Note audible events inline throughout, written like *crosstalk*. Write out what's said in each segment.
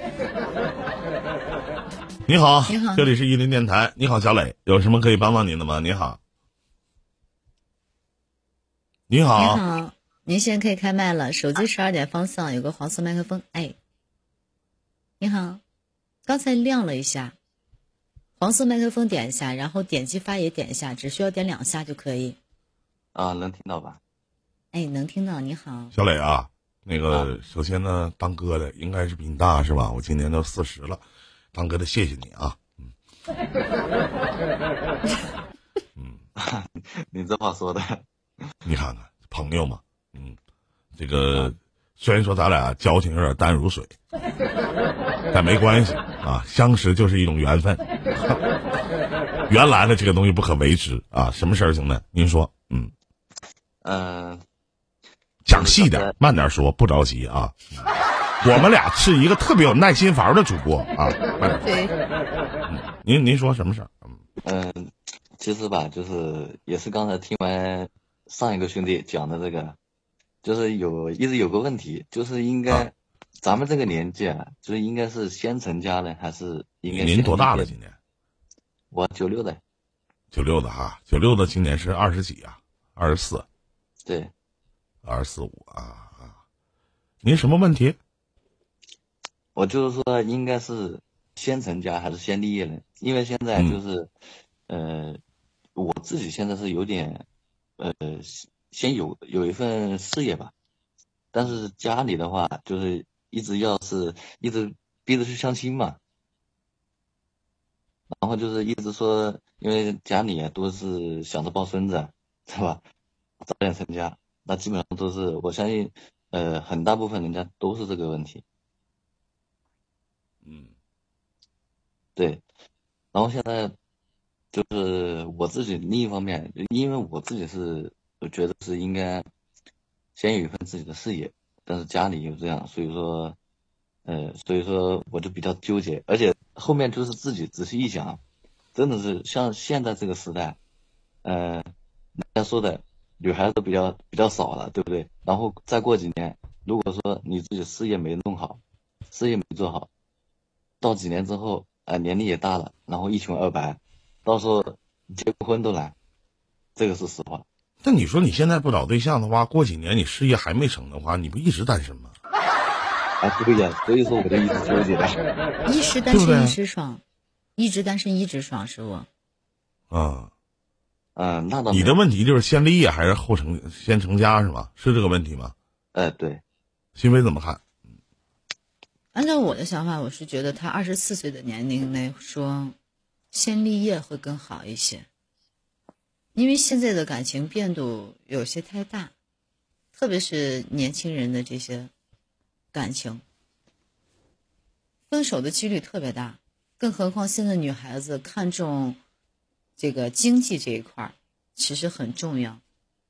*laughs* 你好，你好这里是伊林电台。你好，小磊，有什么可以帮帮您的吗？你好，你好，你好，您现在可以开麦了。手机十二点方向有个黄色麦克风。哎，你好，刚才亮了一下，黄色麦克风点一下，然后点击发也点一下，只需要点两下就可以。啊，能听到吧？哎，能听到。你好，小磊啊，那个首先呢，当哥的应该是比你大是吧？我今年都四十了，当哥的谢谢你啊。嗯 *laughs* 你这话说的，你看看朋友嘛，嗯，这个虽然说咱俩交情有点淡如水，但没关系啊，相识就是一种缘分。*laughs* 原来的，这个东西不可为之啊。什么事儿，兄弟？您说，嗯，嗯、讲细点，慢点说，不着急啊。我们俩是一个特别有耐心玩的主播啊。慢点对，您您说什么事儿？嗯嗯、其实吧，就是也是刚才听完上一个兄弟讲的这个，就是有一直有个问题，就是应该、啊咱们这个年纪啊，就是应该是先成家呢，还是应该您多大了？今年我九六的，九六的哈，九六的今年是二十几啊，二十四，对，二十四五啊啊。您什么问题？我就是说应该是先成家还是先立业呢？因为现在嗯就是，呃，我自己现在是有点，呃，先有有一份事业吧，但是家里的话就是一直要是一直逼着去相亲嘛，然后就是一直说，因为家里啊都是想着抱孙子，对吧？早点成家，那基本上都是我相信，呃，很大部分人家都是这个问题。嗯对，然后现在就是我自己另一方面，因为我自己是我觉得是应该先有一份自己的事业，但是家里又这样，所以说，呃，所以说我就比较纠结，而且后面就是自己仔细一想，真的是像现在这个时代，呃，人家说的女孩子比较比较少了，对不对？然后再过几年，如果说你自己事业没弄好，事业没做好，到几年之后，呃，年龄也大了，然后一穷二白，到时候结个婚都难，这个是实话。那你说你现在不找对象的话，过几年你事业还没成的话，你不一直单身吗？啊，对呀，所以说我就一直纠结。一时单身一时爽，一直单身一直爽是不？啊，嗯，那倒你的问题就是先立业还是后成先成家是吧？是这个问题吗？呃，对，新飞怎么看？按照我的想法，我是觉得他二十四岁的年龄来说，先立业会更好一些，因为现在的感情变度有些太大，特别是年轻人的这些感情，分手的几率特别大，更何况现在女孩子看重这个经济这一块儿，其实很重要。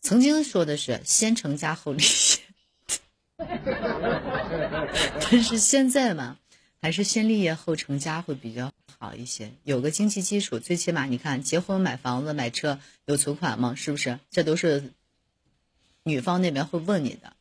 曾经说的是先成家后立业。*laughs* 但是现在嘛，还是先立业后成家会比较好一些，有个经济基础，最起码你看，结婚买房子买车有存款吗？是不是？这都是女方那边会问你的。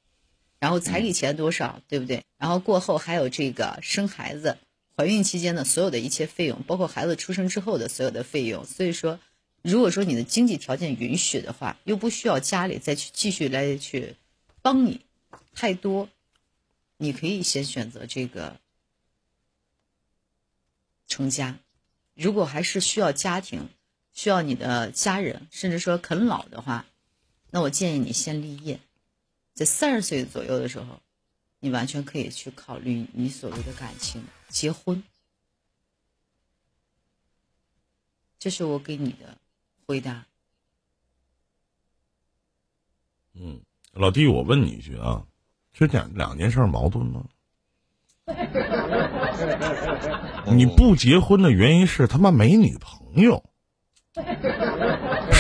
然后彩礼钱多少，对不对？然后过后还有这个生孩子、怀孕期间的所有的一切费用，包括孩子出生之后的所有的费用。所以说，如果说你的经济条件允许的话，又不需要家里再去继续来去帮你太多，你可以先选择这个成家。如果还是需要家庭，需要你的家人，甚至说啃老的话，那我建议你先立业，在三十岁左右的时候，你完全可以去考虑你所谓的感情结婚。这是我给你的回答。嗯，老弟，我问你一句啊，这两两件事儿矛盾吗？*laughs* 你不结婚的原因是他妈没女朋友，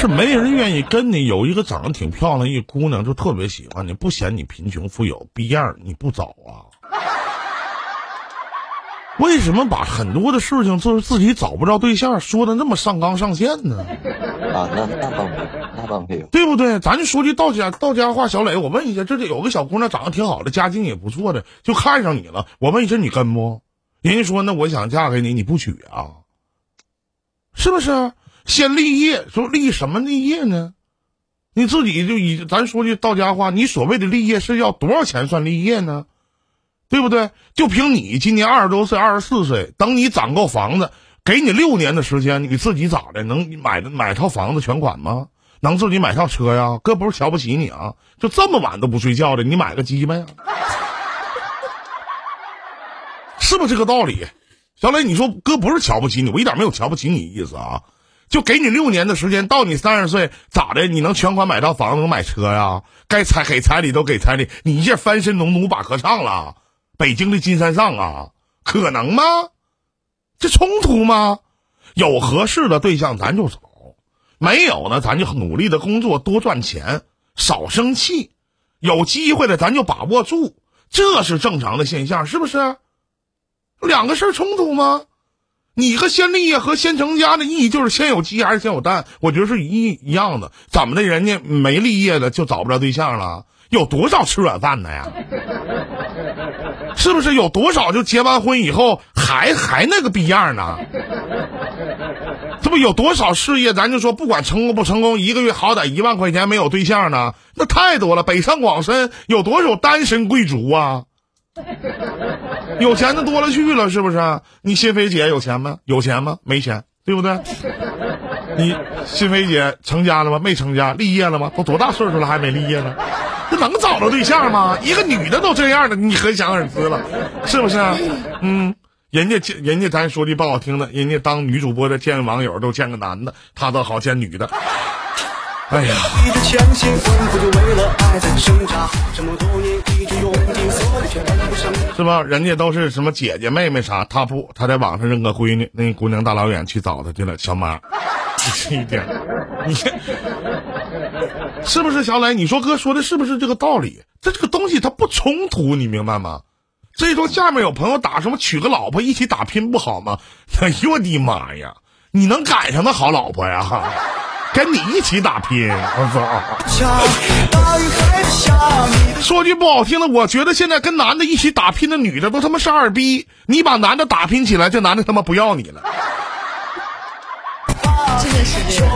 是没人愿意跟你。有一个长得挺漂亮一姑娘，就特别喜欢你，不嫌你贫穷富有，逼样儿你不找啊？*laughs* 为什么把很多的事情就是自己找不着对象说的那么上纲上线呢？啊，那那倒没有，那倒没有。对不对？咱就说句到家到家话，小磊，我问一下，这里有个小姑娘长得挺好的，家境也不错的，就看上你了。我问一下，你跟不？人家说那我想嫁给你，你不娶啊？是不是？先立业，说立什么立业呢？你自己就以咱说句到家话，你所谓的立业是要多少钱算立业呢？对不对？就凭你今年二十多岁、二十四岁，等你攒够房子，给你六年的时间，你自己咋的？能买买套房子全款吗？能自己买套车呀？哥不是瞧不起你啊，就这么晚都不睡觉的，你买个鸡巴呀？是不是这个道理？小磊，你说哥不是瞧不起你，我一点没有瞧不起你意思啊。就给你六年的时间，到你三十岁咋的？你能全款买套房子，能买车呀？该彩给彩礼都给彩礼，你一下翻身农奴把歌唱了，北京的金山上啊，可能吗？这冲突吗？有合适的对象咱就走，没有呢咱就努力的工作，多赚钱，少生气。有机会的咱就把握住，这是正常的现象，是不是？两个事儿冲突吗？你和先立业和先成家的意义就是先有鸡还是先有蛋？我觉得是一一样的。怎么的，人家没立业的就找不着对象了？有多少吃软饭的呀？是不是有多少就结完婚以后还还那个逼样呢？这不有多少事业？咱就说不管成功不成功，一个月好歹一万块钱没有对象呢？那太多了。北上广深有多少单身贵族啊？有钱的多了去了，是不是？你心飞姐有钱吗？有钱吗？没钱，对不对？你心飞姐成家了吗？没成家，立业了吗？都多大岁数了还没立业呢？这能找着对象吗？一个女的都这样的，你可想而知了，是不是？嗯，人家见人家咱说句不好听的，人家当女主播的见网友都见个男的，她倒好见女的。哎呀。*laughs* 是吧？人家都是什么姐姐妹妹啥，他不，他在网上认个闺女，那姑娘大老远去找他去了，小妈，*laughs* 一点，你是不是小磊？你说哥说的是不是这个道理？这这个东西它不冲突，你明白吗？所以说下面有朋友打什么娶个老婆一起打拼不好吗？*laughs* 哎呦我的妈呀！你能赶上那好老婆呀？跟你一起打拼，我操！说句不好听的，我觉得现在跟男的一起打拼的女的都他妈是二逼。你把男的打拼起来，这男的他妈不要你了。真的是这样。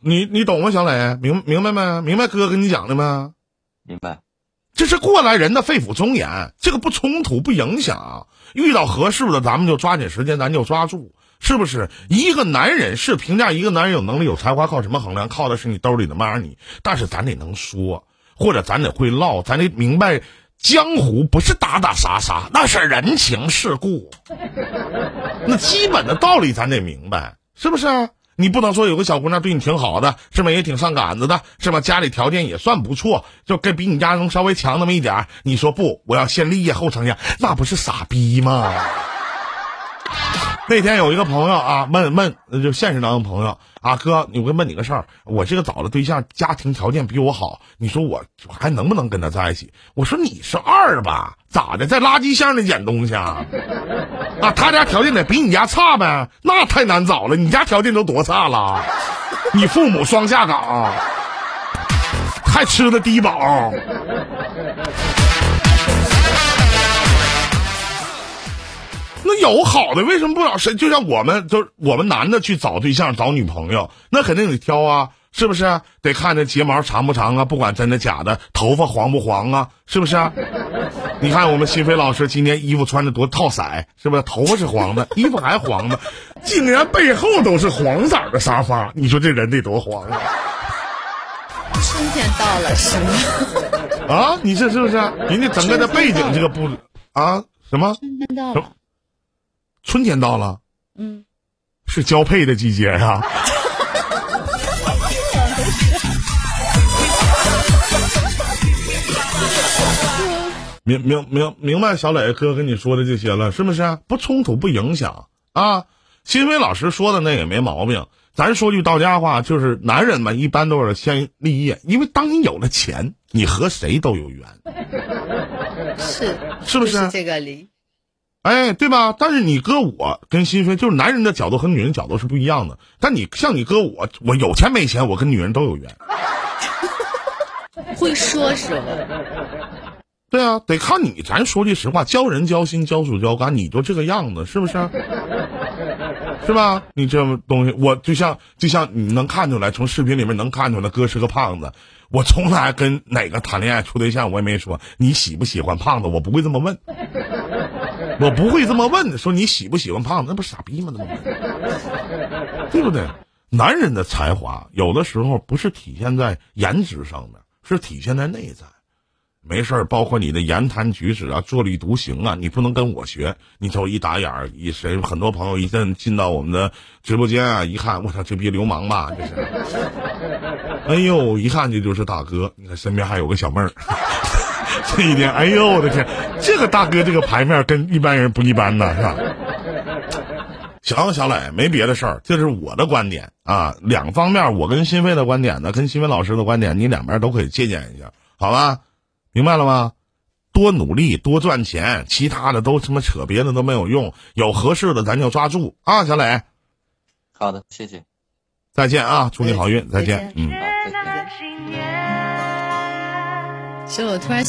你你懂吗，小磊？明明白没？明白哥跟你讲的吗？明白。这是过来人的肺腑忠言，这个不冲突不影响。遇到合适的，咱们就抓紧时间，咱就抓住。是不是一个男人是评价一个男人有能力有才华靠什么衡量？靠的是你兜里的 money。但是咱得能说，或者咱得会唠，咱得明白江湖不是打打杀杀，那是人情世故。*laughs* 那基本的道理咱得明白，是不是？你不能说有个小姑娘对你挺好的，是吧？也挺上杆子的，是吧？家里条件也算不错，就跟比你家能稍微强那么一点你说不？我要先立业后成家，那不是傻逼吗？*laughs* 那天有一个朋友啊，问问就现实当中朋友啊，哥，我问你个事儿，我这个找的对象家庭条件比我好，你说我还能不能跟他在一起？我说你是二吧，咋的，在垃圾箱里捡东西啊？啊，他家条件得比你家差呗，那太难找了，你家条件都多差了？你父母双下岗，还吃的低保。那有好的，为什么不找谁？就像我们，就是我们男的去找对象、找女朋友，那肯定得挑啊，是不是？得看这睫毛长不长啊，不管真的假的，头发黄不黄啊，是不是？你看我们新飞老师今天衣服穿的多套色，是不是？头发是黄的，*laughs* 衣服还黄的，竟然背后都是黄色的沙发，你说这人得多黄啊？春天到了是吗？啊，你这是不是？人家整个的背景这个布啊，什么？春天到了。春天到了，嗯，是交配的季节呀。*laughs* 明明明明白，小磊哥跟你说的这些了，是不是？不冲突，不影响啊。新飞老师说的那也没毛病。咱说句到家话，就是男人嘛，一般都是先立业，因为当你有了钱，你和谁都有缘。*laughs* 是是不是这个理？哎，对吧？但是你哥我跟新飞就是男人的角度和女人角度是不一样的。但你像你哥我，我有钱没钱，我跟女人都有缘。*laughs* 会说是吧？对啊，得看你。咱说句实话，交人交心，交手交肝，你就这个样子，是不是？*laughs* 是吧？你这东西，我就像就像你能看出来，从视频里面能看出来，哥是个胖子。我从来跟哪个谈恋爱处对象，我也没说你喜不喜欢胖子，我不会这么问，*laughs* 我不会这么问的。说你喜不喜欢胖子，那不傻逼吗？那不，*laughs* 对不对？男人的才华有的时候不是体现在颜值上面，是体现在内在。没事儿，包括你的言谈举止啊，坐立独行啊，你不能跟我学。你瞅一打眼儿，一谁很多朋友一阵进到我们的直播间啊，一看，我操，这逼流氓吧？这是。*laughs* 哎呦，一看这就是大哥。你看身边还有个小妹儿，这一点，哎呦我的天，这个大哥这个牌面跟一般人不一般呐，是吧？行小磊，没别的事儿，这是我的观点啊。两方面，我跟新飞的观点呢，跟新飞老师的观点，你两边都可以借鉴一下，好吧？明白了吗？多努力，多赚钱，其他的都他妈扯，别的都没有用。有合适的，咱就抓住啊，小磊。好的，谢谢。再见啊，祝你好运，再见。嗯。其实我突然。